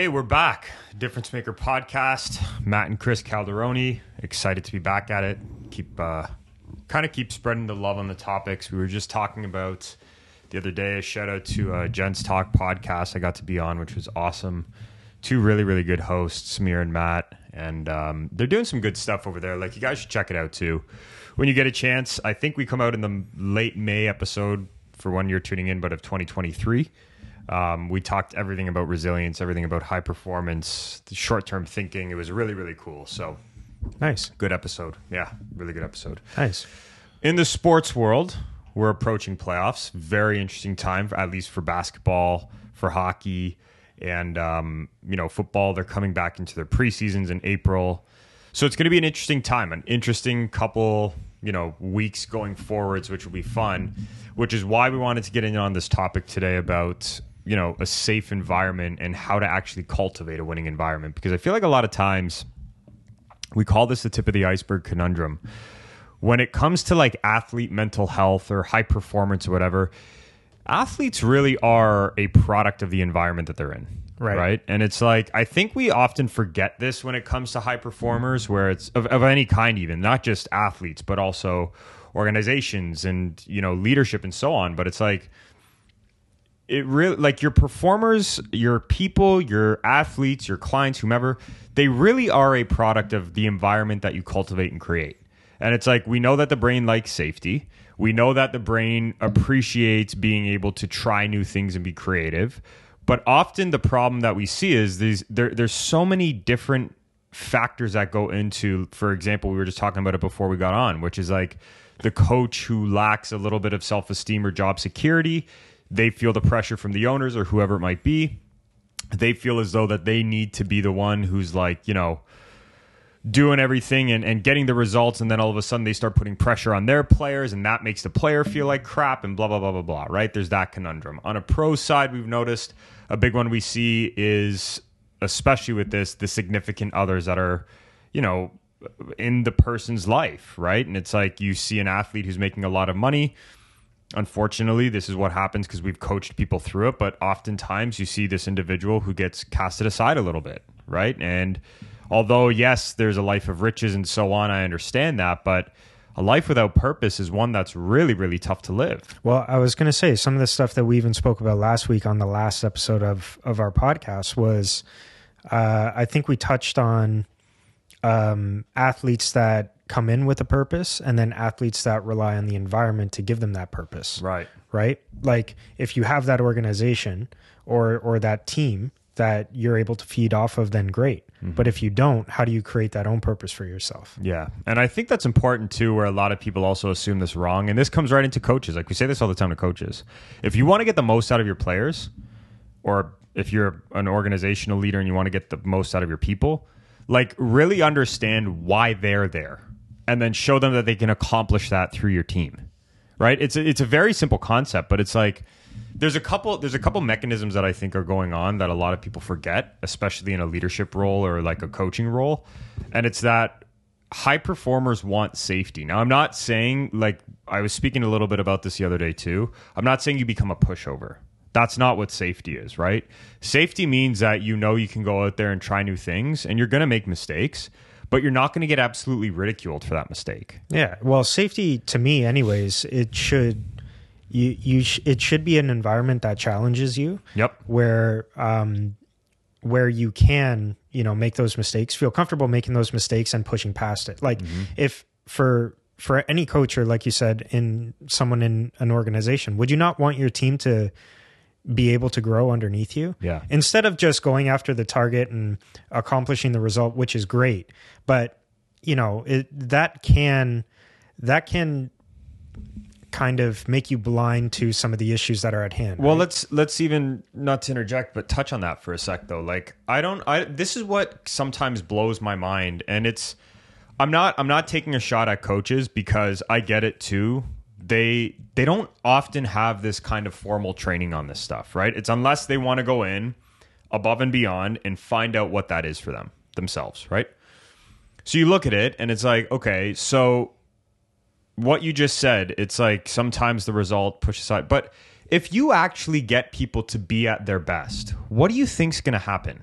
Okay, we're back. Difference Maker podcast. Matt and Chris Calderoni. Excited to be back at it. Keep uh, kind of keep spreading the love on the topics. We were just talking about the other day. A shout out to uh, Gents Talk podcast I got to be on, which was awesome. Two really really good hosts, Samir and Matt, and um, they're doing some good stuff over there. Like you guys should check it out too when you get a chance. I think we come out in the late May episode for one year tuning in, but of 2023. Um, we talked everything about resilience, everything about high performance, short term thinking. It was really, really cool. So, Nice. good episode. Yeah, really good episode. Nice. In the sports world, we're approaching playoffs. Very interesting time, for, at least for basketball, for hockey, and um, you know football. They're coming back into their preseasons in April, so it's going to be an interesting time, an interesting couple you know weeks going forwards, which will be fun. Which is why we wanted to get in on this topic today about you know a safe environment and how to actually cultivate a winning environment because I feel like a lot of times we call this the tip of the iceberg conundrum when it comes to like athlete mental health or high performance or whatever, athletes really are a product of the environment that they're in. Right. Right. And it's like, I think we often forget this when it comes to high performers, where it's of, of any kind, even not just athletes, but also organizations and, you know, leadership and so on. But it's like, it really like your performers, your people, your athletes, your clients, whomever, they really are a product of the environment that you cultivate and create. And it's like we know that the brain likes safety. We know that the brain appreciates being able to try new things and be creative. But often the problem that we see is these there, there's so many different factors that go into, for example, we were just talking about it before we got on, which is like the coach who lacks a little bit of self esteem or job security. They feel the pressure from the owners or whoever it might be. They feel as though that they need to be the one who's like, you know, doing everything and, and getting the results and then all of a sudden they start putting pressure on their players and that makes the player feel like crap and blah blah blah blah blah right? There's that conundrum. On a pro side we've noticed a big one we see is especially with this the significant others that are you know in the person's life right? And it's like you see an athlete who's making a lot of money unfortunately this is what happens because we've coached people through it but oftentimes you see this individual who gets casted aside a little bit right? And although yes there's a life of riches and so on i understand that but a life without purpose is one that's really really tough to live. Well, I was going to say some of the stuff that we even spoke about last week on the last episode of of our podcast was, uh, I think we touched on um, athletes that come in with a purpose, and then athletes that rely on the environment to give them that purpose. right Right? Like if you have that organization or or that team that you're able to feed off of, then great. Mm-hmm. But if you don't, how do you create that own purpose for yourself? Yeah. And I think that's important too, where a lot of people also assume this wrong. And this comes right into coaches. Like we say this all the time to coaches. If you want to get the most out of your players, or if you're an organizational leader and you want to get the most out of your people, like really understand why they're there and then show them that they can accomplish that through your team. Right? It's a, it's a very simple concept, but it's like there's a couple there's a couple mechanisms that I think are going on that a lot of people forget, especially in a leadership role or like a coaching role. And it's that high performers want safety. Now, I'm not saying like I was speaking a little bit about this the other day too. I'm not saying you become a pushover. That's not what safety is, right? Safety means that you know you can go out there and try new things and you're going to make mistakes, but you're not going to get absolutely ridiculed for that mistake. Yeah. Well, safety to me, anyways, it should you you sh- it should be an environment that challenges you. Yep. Where um where you can you know make those mistakes, feel comfortable making those mistakes and pushing past it. Like if for for any coach or like you said in someone in an organization, would you not want your team to be able to grow underneath you? Yeah. Instead of just going after the target and accomplishing the result, which is great, but you know it, that can that can kind of make you blind to some of the issues that are at hand. Well, right? let's let's even not to interject, but touch on that for a sec though. Like I don't I this is what sometimes blows my mind and it's I'm not I'm not taking a shot at coaches because I get it too. They they don't often have this kind of formal training on this stuff, right? It's unless they want to go in above and beyond and find out what that is for them themselves, right? So you look at it and it's like, okay, so what you just said, it's like sometimes the result pushes aside. But if you actually get people to be at their best, what do you think's going to happen?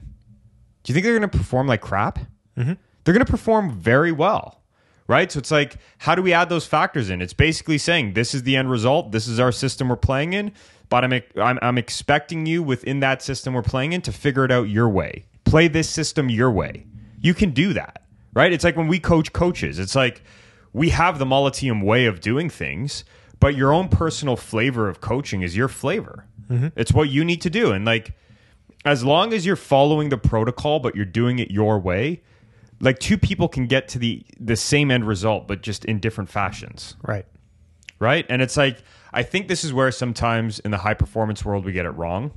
Do you think they're going to perform like crap? Mm-hmm. They're going to perform very well, right? So it's like, how do we add those factors in? It's basically saying this is the end result. This is our system we're playing in, but I'm I'm, I'm expecting you within that system we're playing in to figure it out your way. Play this system your way. You can do that, right? It's like when we coach coaches. It's like we have the Molliteum way of doing things, but your own personal flavor of coaching is your flavor. Mm-hmm. It's what you need to do. And like, as long as you're following the protocol, but you're doing it your way, like two people can get to the the same end result, but just in different fashions, right. right? And it's like I think this is where sometimes in the high performance world we get it wrong,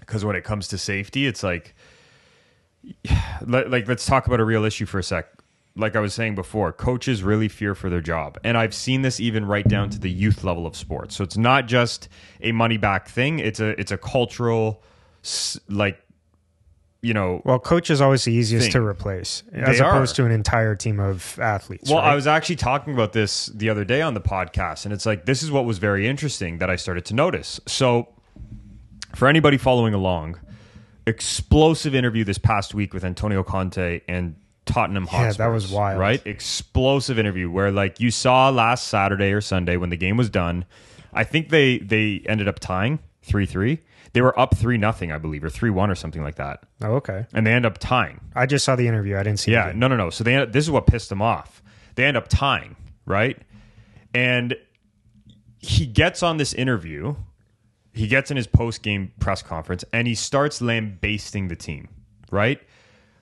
because when it comes to safety, it's like, let- like let's talk about a real issue for a sec. Like I was saying before, coaches really fear for their job, and I've seen this even right down to the youth level of sports. So it's not just a money back thing; it's a it's a cultural, like, you know, Well, coach is always the easiest Thing. to replace, as They opposed are. to an entire team of athletes. Well, right? I was actually talking about this the other day on the podcast, and it's like this is what was very interesting that I started to notice. So, for anybody following along, explosive interview this past week with Antonio Conte and Tottenham Hotspur. Yeah, that was wild. right? Explosive interview where, like, you saw last Saturday or Sunday when the game was done. I think they they ended up tying three three. They were up three nothing, I believe, or three one or something like that, oh, okay. and they end up tying. I just saw the interview. I didn't see. Yeah, no, no, no. So they this is what pissed them off. They end up tying, right? And he gets on this interview. He gets in his post game press conference and he starts lambasting the team, right?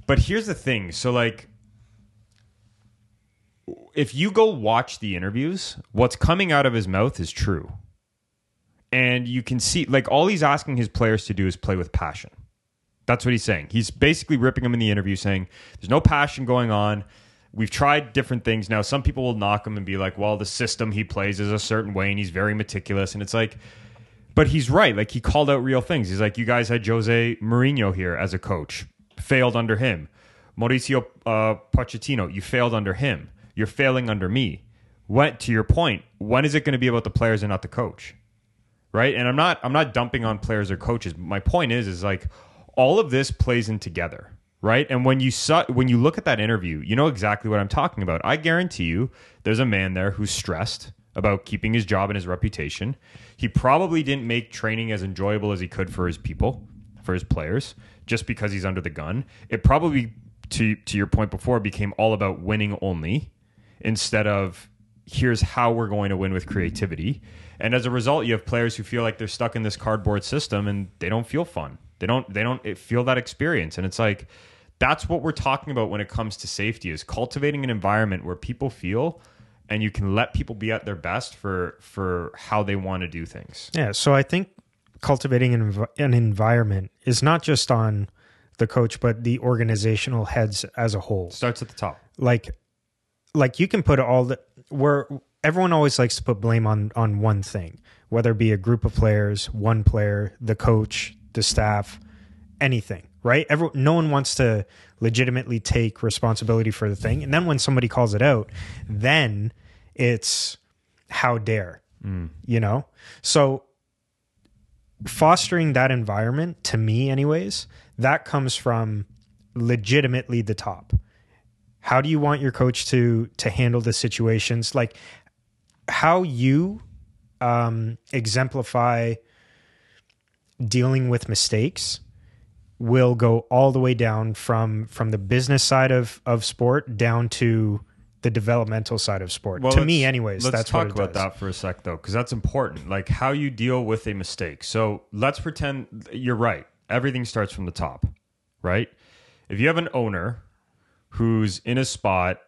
But here's the thing. So like if you go watch the interviews, what's coming out of his mouth is true. And you can see like all he's asking his players to do is play with passion. That's what he's saying. He's basically ripping him in the interview, saying there's no passion going on. We've tried different things. Now, some people will knock him and be like, well, the system he plays is a certain way and he's very meticulous. And it's like, but he's right. Like, he called out real things. He's like, you guys had Jose Mourinho here as a coach, failed under him. Mauricio uh, Pochettino, you failed under him. You're failing under me. What, to your point, when is it going to be about the players and not the coach? Right? And i'm not i'm not dumping on players or coaches. My point is is like all of this plays in together right? And when you saw when you look at that interview you know exactly what i'm talking about. I guarantee you there's a man there who's stressed about keeping his job and his reputation. He probably didn't make training as enjoyable as he could for his people for his players just because he's under the gun. It probably to to your point before became all about winning only instead of here's how we're going to win with creativity. And as a result, you have players who feel like they're stuck in this cardboard system and they don't feel fun. They don't they don't feel that experience. And it's like that's what we're talking about when it comes to safety is cultivating an environment where people feel and you can let people be at their best for for how they want to do things. Yeah, so I think cultivating an, env- an environment is not just on the coach, but the organizational heads as a whole. Starts at the top. Like, like you can put all the where everyone always likes to put blame on on one thing, whether it be a group of players, one player, the coach, the staff, anything. Right? Every, no one wants to legitimately take responsibility for the thing, and then when somebody calls it out, then it's how dare mm. you know so fostering that environment to me anyways that comes from legitimately the top how do you want your coach to to handle the situations? Like how you um exemplify dealing with mistakes will go all the way down from from the business side of of sport down to the developmental side of sport. To me anyways let's that's talk about does. that for a sec though because that's important. Like how you deal with a mistake. So let's pretend you're right. Everything starts from the top right? If you have an owner who's in a spot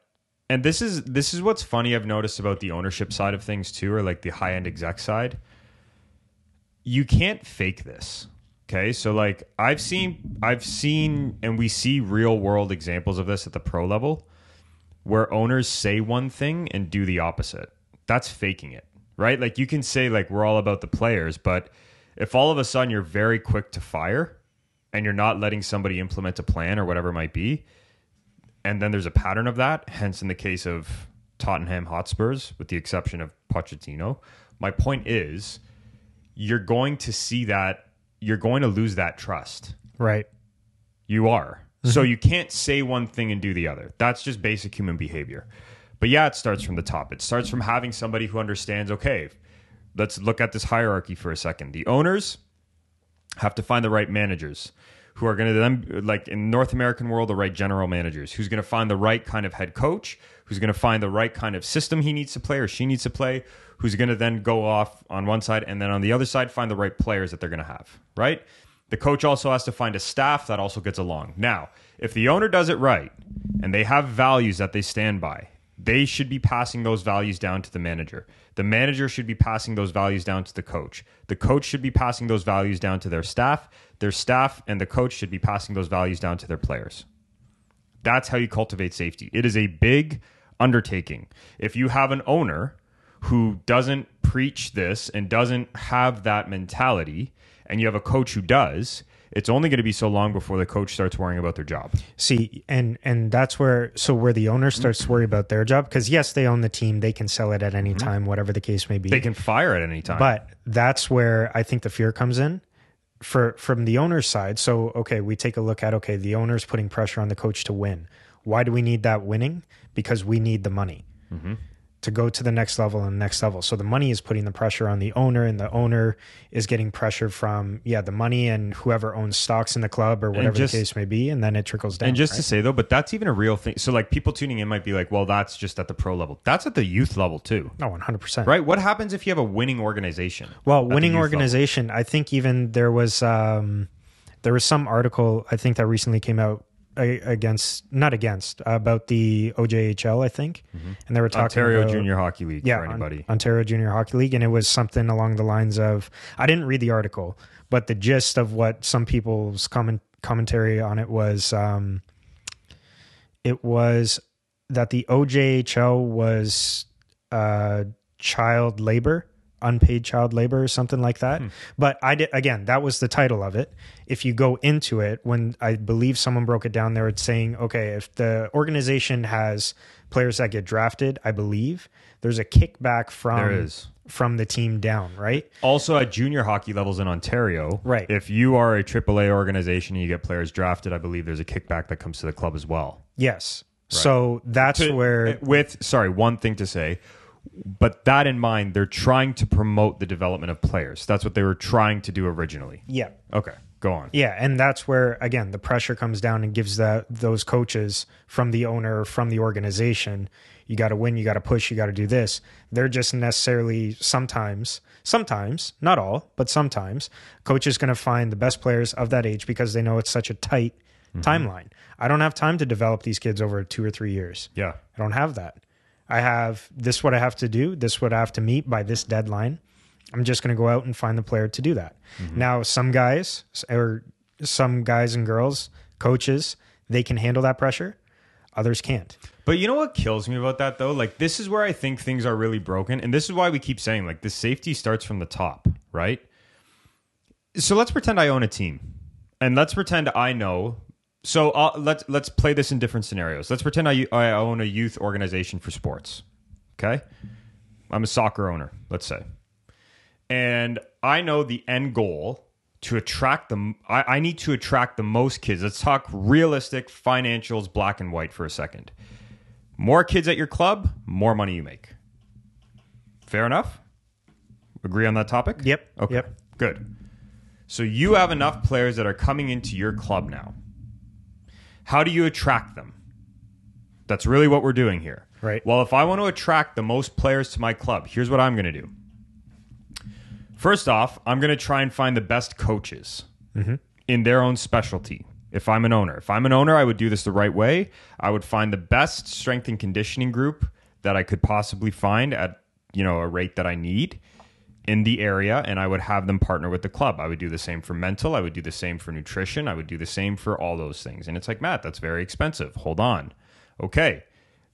and this is this is what's funny I've noticed about the ownership side of things too, or like the high end exec side. You can't fake this. Okay, so like I've seen I've seen and we see real world examples of this at the pro level where owners say one thing and do the opposite. That's faking it, right? Like you can say like we're all about the players, but if all of a sudden you're very quick to fire and you're not letting somebody implement a plan or whatever it might be, and then there's a pattern of that, hence in the case of Tottenham Hotspurs, with the exception of Pochettino, my point is you're going to see that you're going to lose that trust. Right. You are. Mm-hmm. So you can't say one thing and do the other. That's just basic human behavior. But yeah, it starts from the top. It starts from having somebody who understands, okay, let's look at this hierarchy for a second. The owners have to find the right managers who are going to then like in North American world the right general managers who's going to find the right kind of head coach who's going to find the right kind of system he needs to play or she needs to play who's going to then go off on one side and then on the other side find the right players that they're going to have right the coach also has to find a staff that also gets along now if the owner does it right and they have values that they stand by they should be passing those values down to the manager. The manager should be passing those values down to the coach. The coach should be passing those values down to their staff. Their staff and the coach should be passing those values down to their players. That's how you cultivate safety. It is a big undertaking. If you have an owner who doesn't preach this and doesn't have that mentality, and you have a coach who does, it's only going to be so long before the coach starts worrying about their job. See, and and that's where so where the owner starts to worry about their job because yes, they own the team, they can sell it at any mm-hmm. time, whatever the case may be. They can fire at any time. But that's where I think the fear comes in for from the owner's side. So okay, we take a look at okay, the owner's putting pressure on the coach to win. Why do we need that winning? Because we need the money mm-hmm. To go to the next level and the next level. So the money is putting the pressure on the owner, and the owner is getting pressure from yeah the money and whoever owns stocks in the club or whatever just- the case may be, and then it trickles down. And just to say though, but that's even a real thing. So like people tuning in might be like, well, that's just at the pro level. That's at the youth level too. no, one hundred percent. Right? What happens if you have a winning organization? Well, winning youth level? organization. I think even there was um, there was some article I think that recently came out against not against about the OJHL I think, and they were talking Mm-hmm. Ontario about, Junior Hockey League yeah for anybody. On- Ontario Junior Hockey League, and it was something along the lines of I didn't read the article, but the gist of what some people's comment commentary on it was um, it was that the OJHL was uh, child labor, unpaid child labor, or something like that. Hmm. But I did again. That was the title of it. If you go into it, when I believe someone broke it down, there, it's saying, okay, if the organization has players that get drafted, I believe there's a kickback from from the team down, right? Also at junior hockey levels in Ontario, Right. If you are a AAA organization and you get players drafted, I believe there's a kickback that comes to the club as well. Yes. So that's To- where eh, with sorry, one thing to say, but that in mind, they're trying to promote the development of players. That's what they were trying to do originally. yeah. Okay, go on. Yeah, and that's where again the pressure comes down and gives that those coaches from the owner from the organization. You got to win. You got to push. You got to do this. They're just necessarily sometimes, sometimes not all, but sometimes coaches going to find the best players of that age because they know it's such a tight mm-hmm. timeline. I don't have time to develop these kids over two or three years. Yeah. I don't have that. I have this what I have to do, this what I have to meet by this deadline. I'm just going to go out and find the player to do that. Mm-hmm. Now, some guys or some guys and girls, coaches, they can handle that pressure. Others can't. But you know what kills me about that though? Like this is where I think things are really broken, and this is why we keep saying like the safety starts from the top, right? So let's pretend I own a team, and let's pretend I know. So uh, let's let's play this in different scenarios. Let's pretend I I own a youth organization for sports. Okay, I'm a soccer owner. Let's say, and I know the end goal to attract them. I, I need to attract the most kids. Let's talk realistic financials, black and white for a second. More kids at your club, more money you make. Fair enough? Agree on that topic? Yep. Okay. Yep. Good. So you have enough players that are coming into your club now. How do you attract them? That's really what we're doing here. Right. Well, if I want to attract the most players to my club, here's what I'm going to do. First off, I'm going to try and find the best coaches mm-hmm. in their own specialty. If I'm an owner, if I'm an owner, I would do this the right way. I would find the best strength and conditioning group that I could possibly find at you know a rate that I need in the area and I would have them partner with the club. I would do the same for mental, I would do the same for nutrition, I would do the same for all those things. And it's like, "Matt, that's very expensive. Hold on." Okay.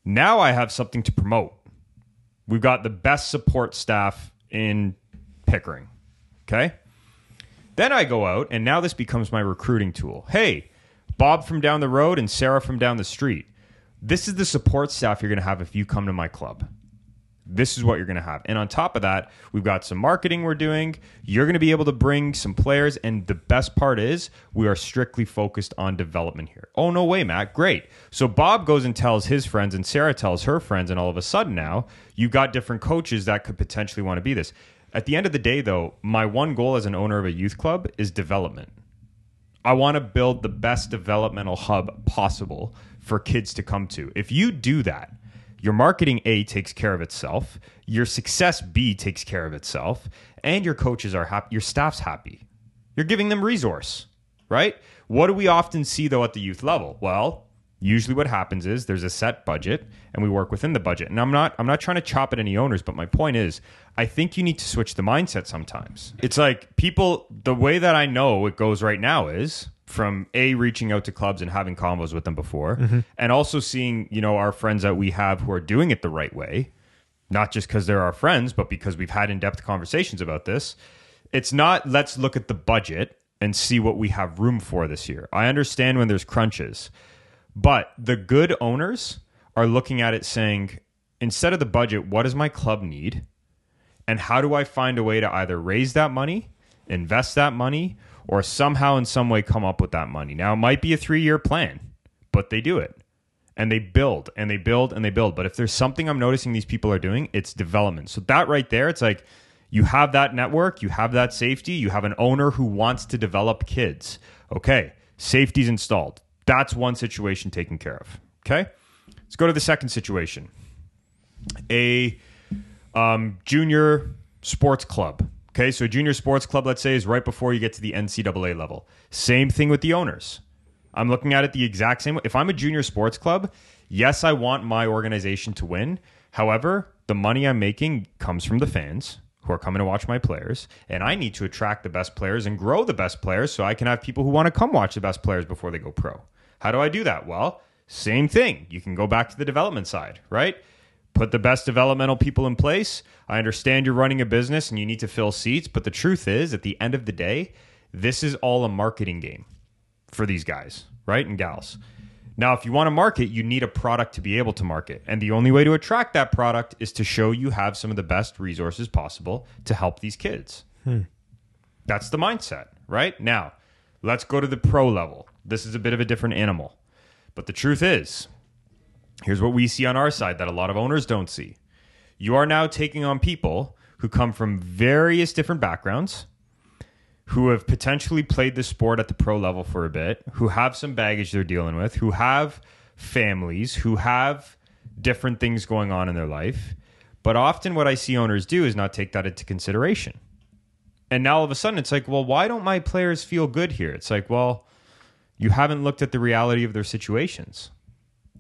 Now I have something to promote. We've got the best support staff in Pickering. Okay? Then I go out and now this becomes my recruiting tool. Hey, Bob from down the road and Sarah from down the street. This is the support staff you're going to have if you come to my club. This is what you're going to have. And on top of that, we've got some marketing we're doing. You're going to be able to bring some players. And the best part is, we are strictly focused on development here. Oh, no way, Matt. Great. So Bob goes and tells his friends, and Sarah tells her friends. And all of a sudden now, you've got different coaches that could potentially want to be this. At the end of the day, though, my one goal as an owner of a youth club is development. I want to build the best developmental hub possible for kids to come to. If you do that, your marketing A takes care of itself, your success B takes care of itself, and your coaches are happy, your staff's happy. You're giving them resource, right? What do we often see though at the youth level? Well, usually what happens is there's a set budget and we work within the budget. And I'm not I'm not trying to chop at any owners, but my point is I think you need to switch the mindset sometimes. It's like people the way that I know it goes right now is from a reaching out to clubs and having combos with them before mm-hmm. and also seeing you know our friends that we have who are doing it the right way not just because they're our friends but because we've had in-depth conversations about this. It's not let's look at the budget and see what we have room for this year. I understand when there's crunches but the good owners are looking at it saying instead of the budget what does my club need? And how do I find a way to either raise that money, invest that money, or somehow in some way come up with that money? Now, it might be a three year plan, but they do it and they build and they build and they build. But if there's something I'm noticing these people are doing, it's development. So, that right there, it's like you have that network, you have that safety, you have an owner who wants to develop kids. Okay, safety's installed. That's one situation taken care of. Okay, let's go to the second situation. A um, junior sports club. Okay, so junior sports club, let's say, is right before you get to the NCAA level. Same thing with the owners. I'm looking at it the exact same way. If I'm a junior sports club, yes, I want my organization to win. However, the money I'm making comes from the fans who are coming to watch my players, and I need to attract the best players and grow the best players so I can have people who want to come watch the best players before they go pro. How do I do that? Well, same thing. You can go back to the development side, right? Put the best developmental people in place. I understand you're running a business and you need to fill seats, but the truth is, at the end of the day, this is all a marketing game for these guys, right? And gals. Now, if you want to market, you need a product to be able to market. And the only way to attract that product is to show you have some of the best resources possible to help these kids. Hmm. That's the mindset, right? Now, let's go to the pro level. This is a bit of a different animal. But the truth is, here's what we see on our side that a lot of owners don't see. You are now taking on people who come from various different backgrounds, who have potentially played the sport at the pro level for a bit, who have some baggage they're dealing with, who have families, who have different things going on in their life. But often, what I see owners do is not take that into consideration. And now all of a sudden, it's like, well, why don't my players feel good here? It's like, well, you haven't looked at the reality of their situations.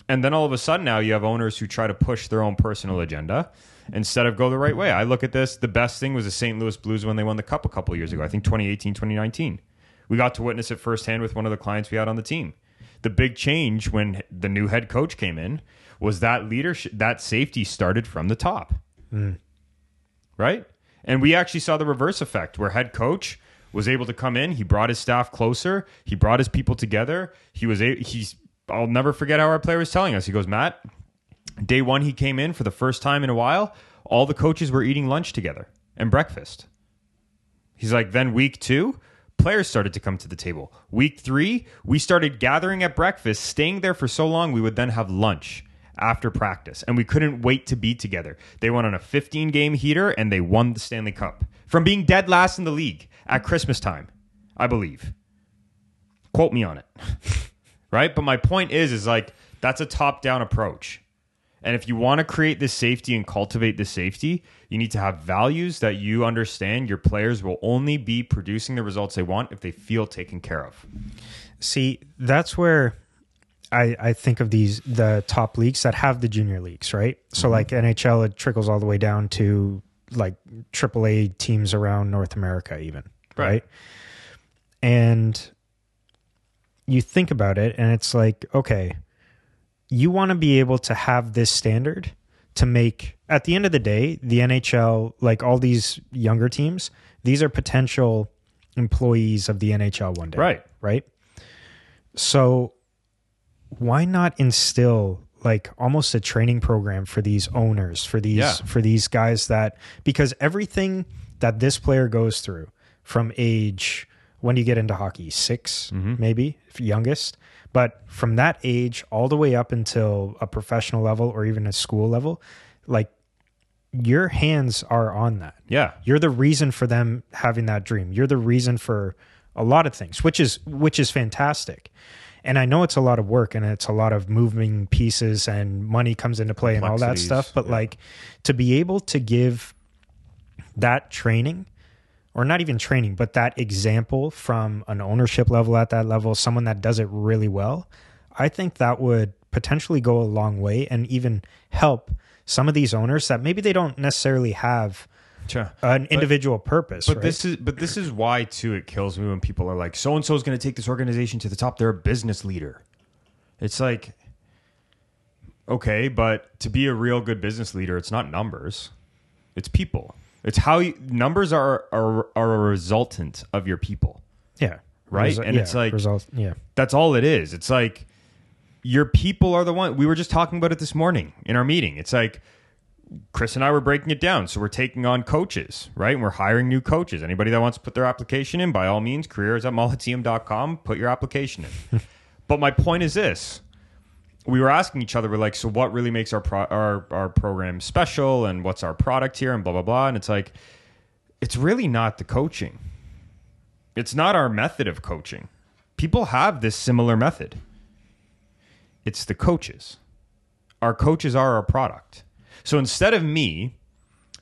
And then all of a sudden now you have owners who try to push their own personal agenda instead of go the right way. I look at this, the best thing was the St. Louis Blues when they won the cup a couple years ago. I think 2018, 2019. We got to witness it firsthand with one of the clients we had on the team. The big change when the new head coach came in was that leadership, that safety started from the top. Mm. Right? And we actually saw the reverse effect where head coach was able to come in, he brought his staff closer, he brought his people together. He was a, he's I'll never forget how our player was telling us. He goes, "Matt, day 1 he came in for the first time in a while, all the coaches were eating lunch together and breakfast." He's like, "Then week 2, players started to come to the table. Week 3, we started gathering at breakfast, staying there for so long we would then have lunch." After practice, and we couldn't wait to be together. They went on a 15 game heater and they won the Stanley Cup from being dead last in the league at Christmas time, I believe. Quote me on it. right? But my point is, is like that's a top down approach. And if you want to create this safety and cultivate this safety, you need to have values that you understand your players will only be producing the results they want if they feel taken care of. See, that's where I, I think of these the top leagues that have the junior leagues, right? So mm-hmm. like NHL, it trickles all the way down to like AAA teams around North America, even Right. right? And you think about it, and it's like, okay, you want to be able to have this standard to make at the end of the day, the NHL, like all these younger teams, these are potential employees of the NHL one day Right. right? So why not instill like almost a training program for these owners, for these Yeah. for these guys that because everything that this player goes through from age when do you get into hockey? 6 mm-hmm. maybe, if youngest. But from that age all the way up until a professional level or even a school level, like your hands are on that. Yeah. You're the reason for them having that dream. You're the reason for a lot of things, which is which is fantastic. And I know it's a lot of work and it's a lot of moving pieces and money comes into play and all that stuff, but yeah. like to be able to give that training or not even training, but that example from an ownership level at that level, someone that does it really well, I think that would potentially go a long way and even help some of these owners that maybe they don't necessarily have Sure. an individual purpose. But right? this is but this is why too it kills me when people are like, so and so is going to take this organization to the top. They're a business leader. It's like, okay, but to be a real good business leader, it's not numbers, it's people. It's how you, numbers are, are are a resultant of your people. yeah, Right? Resu- And it's like- result. Yeah, That's all it is. It's like your people are the one. We were just talking about it this morning in our meeting. It's like Chris and I were breaking it down. So we're taking on coaches, right? And we're hiring new coaches. Anybody that wants to put their application in, by all means, careers at molliteum.com, put your application in. but my point is this. We were asking each other, we're like, so what really makes our, pro- our our program special and what's our product here and blah blah blah. And it's like, it's really not the coaching. It's not our method of coaching. People have this similar method. It's the coaches. Our coaches are our product. So instead of me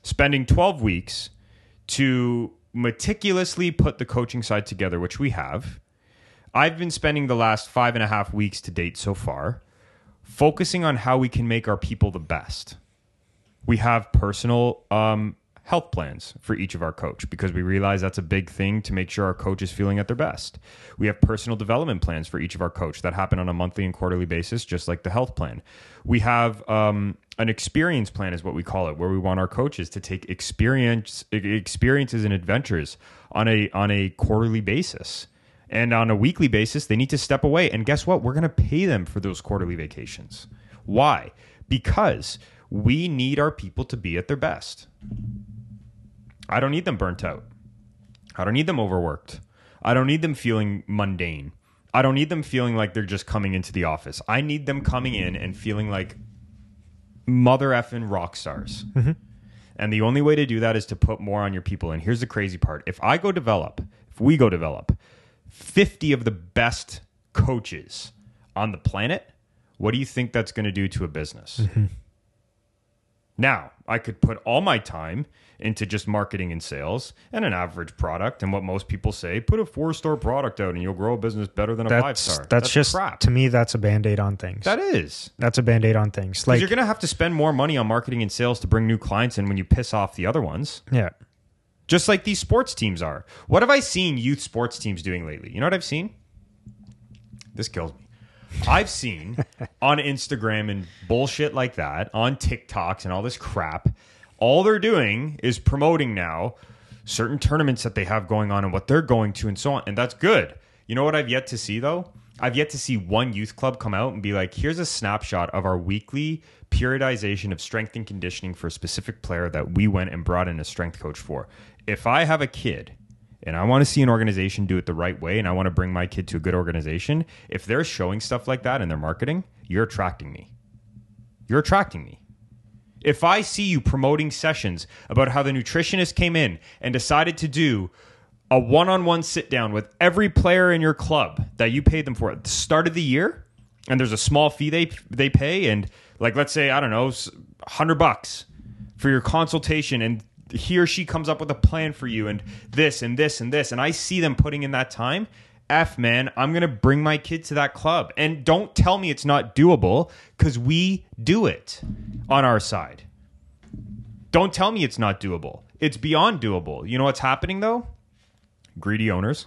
spending 12 weeks to meticulously put the coaching side together, which we have, I've been spending the last five and a half weeks to date so far focusing on how we can make our people the best. We have personal um, health plans for each of our coach because we realize that's a big thing to make sure our coach is feeling at their best. We have personal development plans for each of our coach that happen on a monthly and quarterly basis, just like the health plan. We have um, an experience plan, is what we call it, where we want our coaches to take experience experiences and adventures on a on a quarterly basis. And on a weekly basis, they need to step away. And guess what? We're going to pay them for those quarterly vacations. Why? Because we need our people to be at their best. I don't need them burnt out. I don't need them overworked. I don't need them feeling mundane. I don't need them feeling like they're just coming into the office. I need them coming in and feeling like mother effing rock stars. Mm-hmm. And the only way to do that is to put more on your people. And here's the crazy part if I go develop, if we go develop 50 of the best coaches on the planet, what do you think that's going to do to a business? Mm-hmm. Now, I could put all my time into just marketing and sales and an average product and what most people say put a four star product out and you'll grow a business better than a five star. that's, just crap. to me that's a band-aid on things. that is. that's a band-aid on things. Because Like you're going to have to spend more money on marketing and sales to bring new clients in when you piss off the other ones. yeah. Just like these sports teams are. What have I seen youth sports teams doing lately? You know what I've seen? This kills me. I've seen on Instagram and bullshit like that, on TikToks and all this crap, all they're doing is promoting now certain tournaments that they have going on and what they're going to and so on. And that's good. You know what I've yet to see though? I've yet to see one youth club come out and be like, here's a snapshot of our weekly periodization of strength and conditioning for a specific player that we went and brought in a strength coach for. If I have a kid and I want to see an organization do it the right way and I want to bring my kid to a good organization, if they're showing stuff like that in their marketing, you're attracting me. You're attracting me. If I see you promoting sessions about how the nutritionist came in and decided to do a one-on-one sit down with every player in your club that you paid them for at the start of the year, and there's a small fee they they pay, and like let's say I don't know, hundred bucks for your consultation, and he or she comes up with a plan for you, and this and this and this, and I see them putting in that time, F, man, I'm to bring my kid to that club. And don't tell me it's not doable because we do it on our side. Don't tell me it's not doable. It's beyond doable. You know what's happening though? Greedy owners.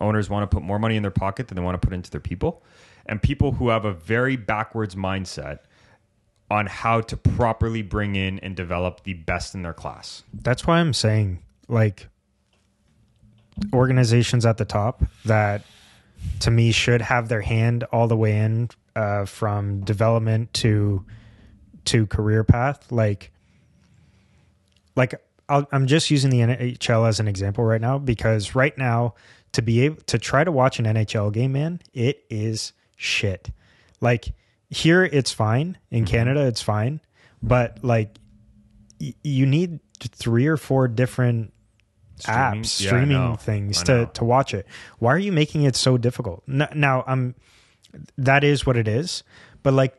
Owners want to put more money in their pocket than they want to put into their people. And people who have a very backwards mindset on how to properly bring in and develop the best in their class. That's why I'm saying, like, organizations at the top that to me should have their hand all the way in uh, from development to to career path like like i am just using the NHL as an example right now because right now to be able to try to watch an NHL game man it is shit like here it's fine in mm-hmm. Canada it's fine but like y- you need three or four different streaming, apps, streaming yeah, things to to watch it. Why are you making it so difficult? Now, I'm that is what it is, but like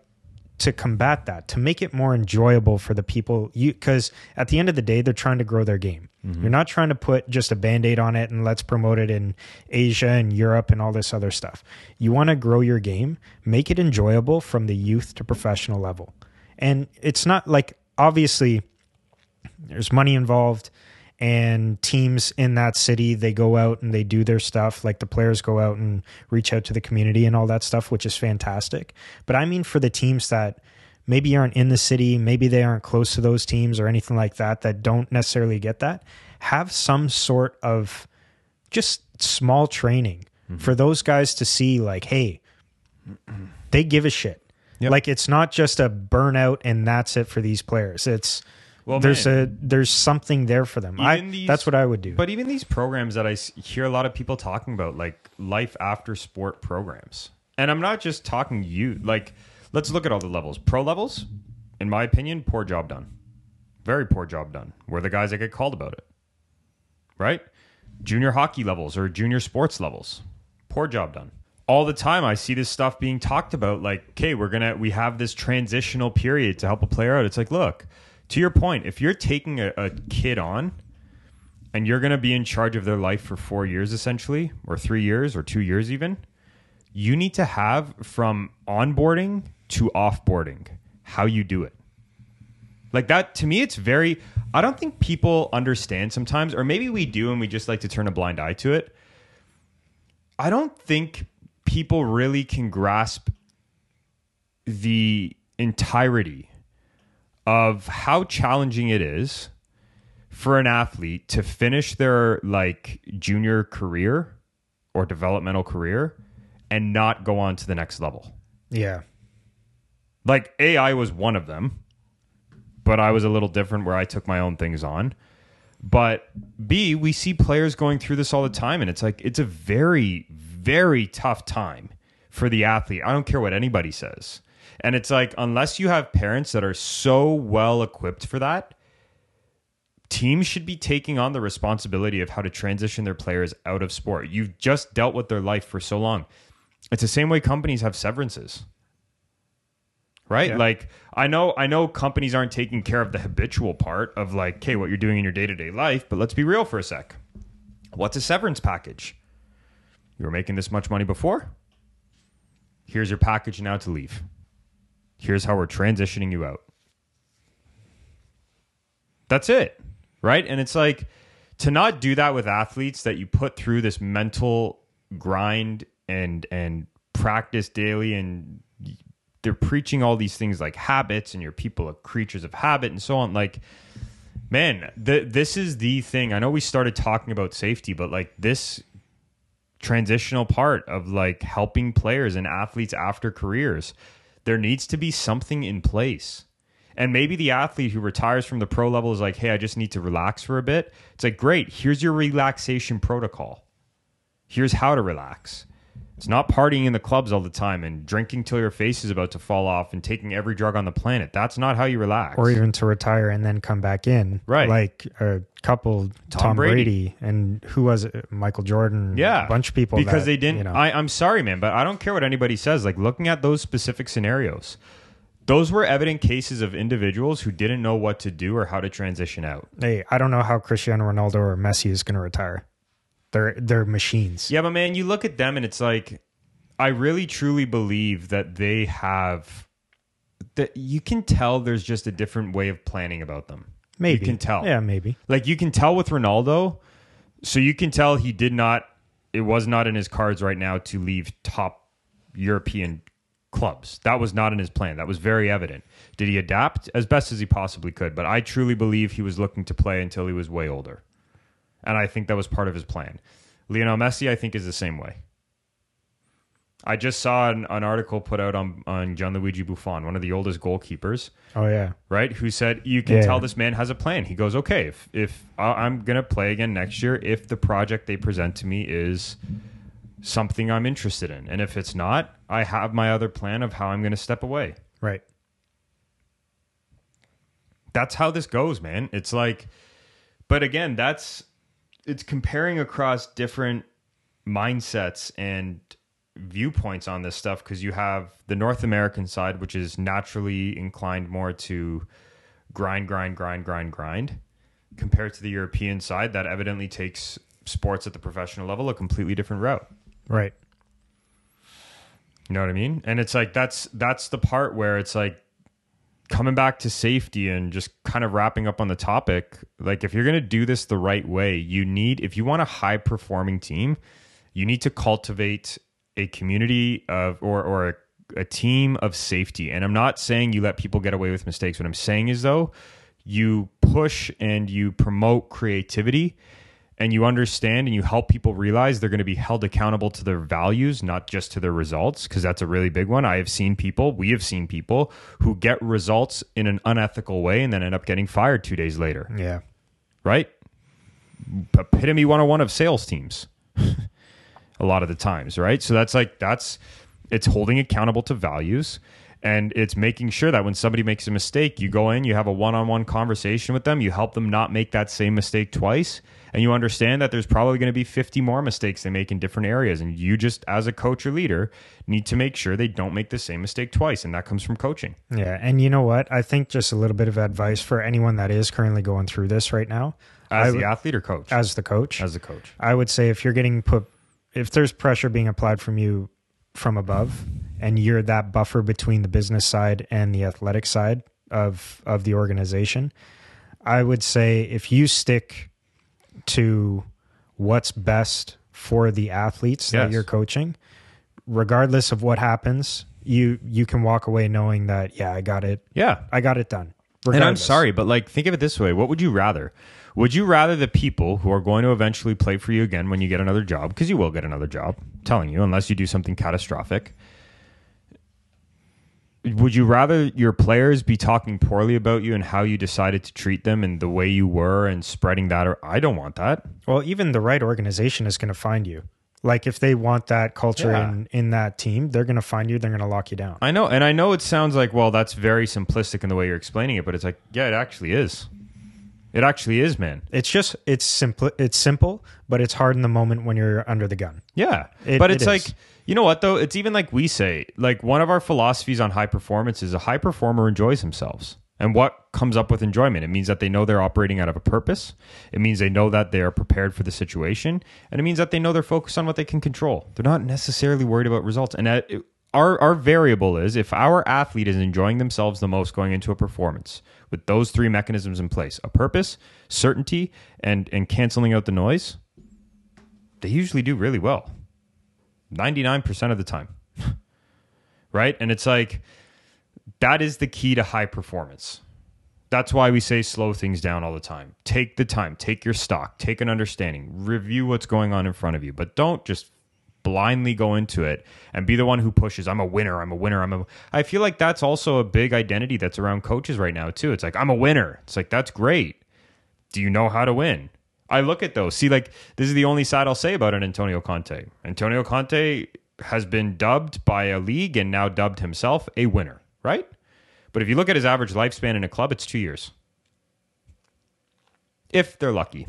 to combat that, to make it more enjoyable for the people you cuz at the end of the day they're trying to grow their game. Mm-hmm. You're not trying to put just a band-aid on it and let's promote it in Asia and Europe and all this other stuff. You want to grow your game, make it enjoyable from the youth to professional level. And it's not like obviously there's money involved and teams in that city they go out and they do their stuff like the players go out and reach out to the community and all that stuff which is fantastic but i mean for the teams that maybe aren't in the city maybe they aren't close to those teams or anything like that that don't necessarily get that have some sort of just small training mm-hmm. for those guys to see like hey they give a shit yep. like it's not just a burnout and that's it for these players it's well, there's man, a there's something there for them. I, these, that's what I would do. But even these programs that I hear a lot of people talking about, like life after sport programs, and I'm not just talking you. Like, let's look at all the levels. Pro levels, in my opinion, poor job done. Very poor job done. We're the guys that get called about it, right? Junior hockey levels or junior sports levels, poor job done all the time I see this stuff being talked about like, okay, we're to we have this transitional period to help a player out. It's like, look, to your point, if you're taking a, a kid on and you're going to be in charge of their life for four years, essentially, or three years, or two years, even, you need to have from onboarding to offboarding how you do it. Like that, to me, it's very, I don't think people understand sometimes, or maybe we do and we just like to turn a blind eye to it. I don't think people really can grasp the entirety of how challenging it is for an athlete to finish their like junior career or developmental career and not go on to the next level. Yeah. Like AI was one of them, but I was a little different where I took my own things on. But B, we see players going through this all the time and it's like it's a very very tough time for the athlete. I don't care what anybody says. And it's like, unless you have parents that are so well equipped for that, teams should be taking on the responsibility of how to transition their players out of sport. You've just dealt with their life for so long. It's the same way companies have severances. Right? Yeah. Like I know I know companies aren't taking care of the habitual part of like, okay, what you're doing in your day-to-day life, but let's be real for a sec. What's a severance package? You were making this much money before? Here's your package now to leave here's how we're transitioning you out. That's it. Right? And it's like to not do that with athletes that you put through this mental grind and and practice daily and they're preaching all these things like habits and your people are creatures of habit and so on like man the, this is the thing i know we started talking about safety but like this transitional part of like helping players and athletes after careers there needs to be something in place. And maybe the athlete who retires from the pro level is like, hey, I just need to relax for a bit. It's like, great, here's your relaxation protocol. Here's how to relax. It's not partying in the clubs all the time and drinking till your face is about to fall off and taking every drug on the planet. That's not how you relax. Or even to retire and then come back in. Right. Like a couple, Tom, Tom Brady. Brady. and who was it? Michael Jordan. Yeah. A bunch of people. Because that, they didn't. You know. I, I'm sorry, man, but I don't care what anybody says. Like looking at those specific scenarios, those were evident cases of individuals who didn't know what to do or how to transition out. Hey, I don't know how Cristiano Ronaldo or Messi is going to retire. They're they're machines. Yeah, but man, you look at them and it's like I really truly believe that they have that you can tell there's just a different way of planning about them. Maybe You can tell. Yeah, maybe. Like you can tell with Ronaldo, so you can tell he did not it was not in his cards right now to leave top European clubs. That was not in his plan. That was very evident. Did he adapt as best as he possibly could? But I truly believe he was looking to play until he was way older. And I think that was part of his plan. Lionel Messi, I think, is the same way. I just saw an, an article put out on, on Gianluigi Buffon, one of the oldest goalkeepers, Oh yeah. right? Who said you can Yeah. tell this man has a plan. He goes, okay, if if I- I'm gonna play again next year, if the project they present to me is something I'm interested in, and if it's not, I have my other plan of how I'm gonna step away. Right. That's how this goes, man. It's like, but again, that's it's comparing across different mindsets and viewpoints on this stuff because you have the North American side, which is naturally inclined more to grind, grind, grind, grind, grind, compared to the European side that evidently takes sports at the professional level a completely different route. Right. You know what I mean? And it's like that's that's the part where it's like coming back to safety and just kind of wrapping up on the topic. Like if you're going to do this the right way, you need if you want a high performing team, you need to cultivate a community of or or a, a team of safety. And I'm not saying you let people get away with mistakes. What I'm saying is though, you push and you promote creativity and you understand and you help people realize they're going to be held accountable to their values, not just to their results, because that's a really big one. I have seen people, we have seen people who get results in an unethical way and then end up getting fired two days later, Yeah. right? Epitome 101 of sales teams a lot of the times, right? So that's like, that's, it's holding accountable to values and it's making sure that when somebody makes a mistake, you go in, you have a one on one conversation with them, you help them not make that same mistake twice, and you understand that there's probably going to be 50 more mistakes they make in different areas. And you just, as a coach or leader, need to make sure they don't make the same mistake twice. And that comes from coaching. Yeah. And you know what? I think just a little bit of advice for anyone that is currently going through this right now. As the athlete or coach? as the coach. as the coach. I would say if you're getting put, if there's pressure being applied from you from above, and you're that buffer between the business side and the athletic side of of the organization, I would say if you stick to what's best for the athletes that you're coaching, regardless of what happens, you you can walk away knowing that yeah, I got it, Yeah. I got it done. And I'm sorry, but like think of it this way. What would you rather? Would you rather the people who are going to eventually play for you again when you get another job, because you will get another job, I'm telling you, unless you do something catastrophic. Would you rather your players be talking poorly about you and how you decided to treat them and the way you were and spreading that? Or I don't want that. Well, even the right organization is going to find you. Like if they want that culture Yeah. in in that team, they're going to find you. They're going to lock you down. I know, and I know it sounds like well, that's very simplistic in the way you're explaining it, but it's like yeah, it actually is. It actually is, man. It's just it's simple. It's simple, but it's hard in the moment when you're under the gun. Yeah. It- but it it's is. like, you know what, though? It's even like we say, like one of our philosophies on high performance is a high performer enjoys themselves. And what comes up with enjoyment? It means that they know they're operating out of a purpose. It means they know that they are prepared for the situation. And it means that they know they're focused on what they can control. They're not necessarily worried about results. And that, our, our variable is if our athlete is enjoying themselves the most going into a performance with those three mechanisms in place a purpose, certainty, and, and canceling out the noise, they usually do really well. 99% of the time. right? And it's like that is the key to high performance. That's why we say slow things down all the time. Take the time, take your stock, take an understanding, review what's going on in front of you, but don't just blindly go into it and be the one who pushes I'm a winner, I'm a winner, I'm a I feel like that's also a big identity that's around coaches right now too. It's like I'm a winner. It's like that's great. Do you know how to win? I look at those. See, like this is the only side I'll say about an Antonio Conte. Antonio Conte has been dubbed by a league and now dubbed himself a winner, right? But if you look at his average lifespan in a club, it's two years. If they're lucky.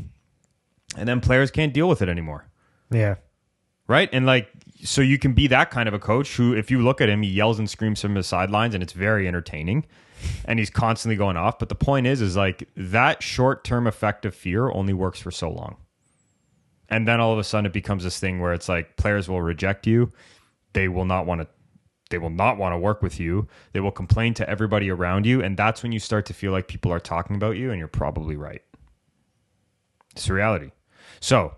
And then players can't deal with it anymore. Yeah, Right? And like so you can be that kind of a coach who if you look at him, he yells and screams from the sidelines and it's very entertaining. And he's constantly going off. But the point is, is like that short term effect of fear only works for so long. And then all of a sudden it becomes this thing where it's like players will reject you. They will not want to they will not want to work with you. They will complain to everybody around you and that's when you start to feel like people are talking about you and you're probably right. It's reality. So,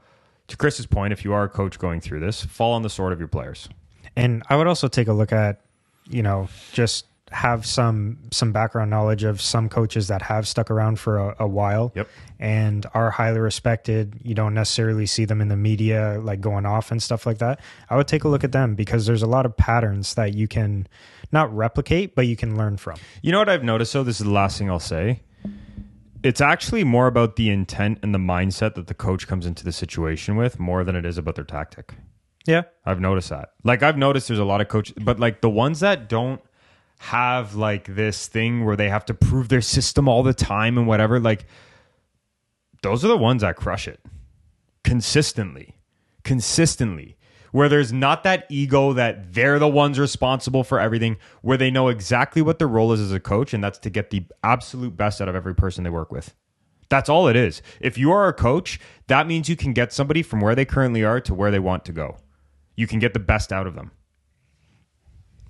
to Chris's point, if you are a coach going through this, fall on the sword of your players. And I would also take a look at, you know, just have some some background knowledge of some coaches that have stuck around for a, a while Yep. and are highly respected. You don't necessarily see them in the media like going off and stuff like that. I would take a look at them because there's a lot of patterns that you can not replicate, but you can learn from. You know what I've noticed though? This is the last thing I'll say. It's actually more about the intent and the mindset that the coach comes into the situation with more than it is about their tactic. Yeah. I've noticed that. Like I've noticed there's a lot of coaches, but like the ones that don't have like this thing where they have to prove their system all the time and whatever, like those are the ones that crush it consistently. Consistently. Where there's not that ego that they're the ones responsible for everything, where they know exactly what their role is as a coach, and that's to get the absolute best out of every person they work with. That's all it is. If you are a coach, that means you can get somebody from where they currently are to where they want to go. You can get the best out of them.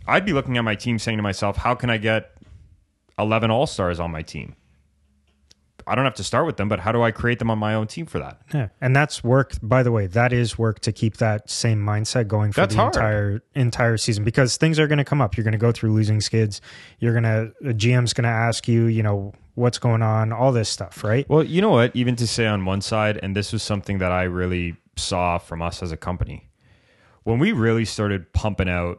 I'd be looking at my team saying to myself, how can I get 11 all stars on my team? I don't have to start with them, but how do I create them on my own team for that? Yeah, and that's work. By the way, that is work to keep that same mindset going for That's the hard. entire entire season because things are going to come up. You're going to go through losing skids. You're gonna the GM's going to ask you, you know, what's going on, all this stuff, right? Well, you know what? Even to say on one side, and this was something that I really saw from us as a company, when we really started pumping out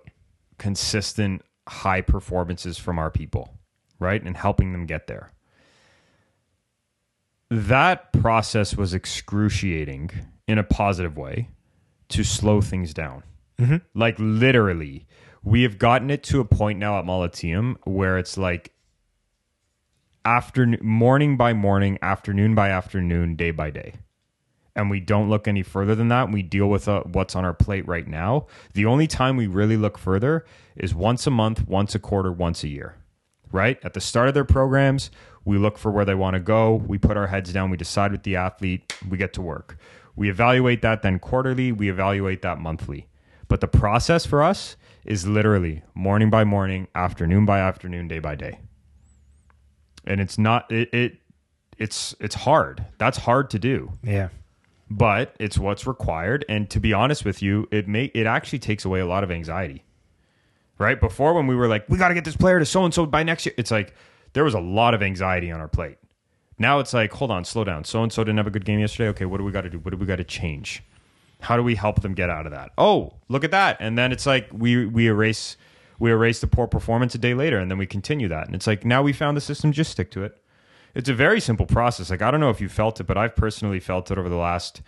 consistent high performances from our people, right? And helping them get there. That process was excruciating in a positive way to slow things down. Like literally, we have gotten it to a point now at Molliteum where it's like afternoon, morning by morning, afternoon by afternoon, day by day. And we don't look any further than that. We deal with uh, what's on our plate right now. The only time we really look further is once a month, once a quarter, once a year. Right? At the start of their programs, we look for where they want to go. We put our heads down. We decide with the athlete. We get to work. We evaluate that then quarterly. We evaluate that monthly. But the process for us is literally morning by morning, afternoon by afternoon, day by day and it's not it, it it's it's hard that's hard to do Yeah, but it's what's required and to be honest with you it may it actually takes away a lot of anxiety right before when we were like we got to get this player to so and so by next year it's like there was a lot of anxiety on our plate. Now it's like hold on slow down. So and so didn't have a good game yesterday. Okay what do we got to do? What do we got to change? How do we help them get out of that? Oh look at that. And then it's like we we erase we erase the poor performance a day later and then we continue that. And it's like now we found the system just stick to it. It's a very simple process. Like i don't know if you felt it but i've personally felt it over the last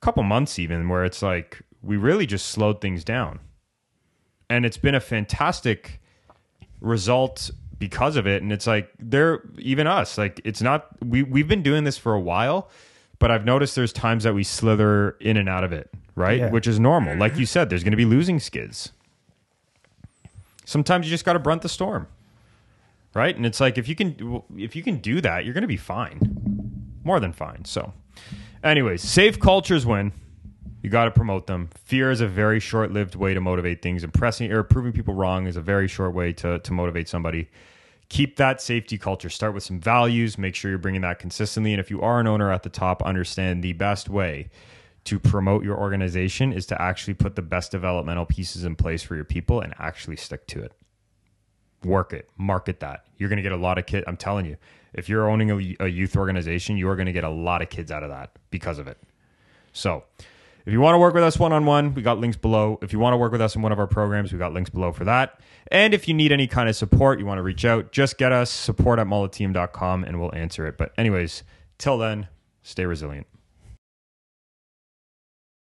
couple months even where it's like we really just slowed things down. And it's been a fantastic result because of it. And it's like they're even us like it's not we we've been doing this for a while but i've noticed there's times that we slither in and out of it right? Yeah. which is normal. Like you said there's going to be losing skids. Sometimes you just got to brunt the storm right? And it's like if you can if you can do that you're going to be fine. More than fine. So anyways safe cultures win you got to promote them fear is a very short-lived way to motivate things impressing or proving people wrong is a very short way to, to motivate somebody keep that safety culture start with some values make sure you're bringing that consistently and if you are an owner at the top understand the best way to promote your organization is to actually put the best developmental pieces in place for your people and actually stick to it work it, market that. You're going to get a lot of kids. I'm telling you, if you're owning a, a youth organization, you are going to get a lot of kids out of that because of it. So, if you want to work with us one on one, we got links below. If you want to work with us in one of our programs, we got links below for that. And if you need any kind of support, you want to reach out, just get us support at molliteum.com and we'll answer it. But, anyways, till then, stay resilient.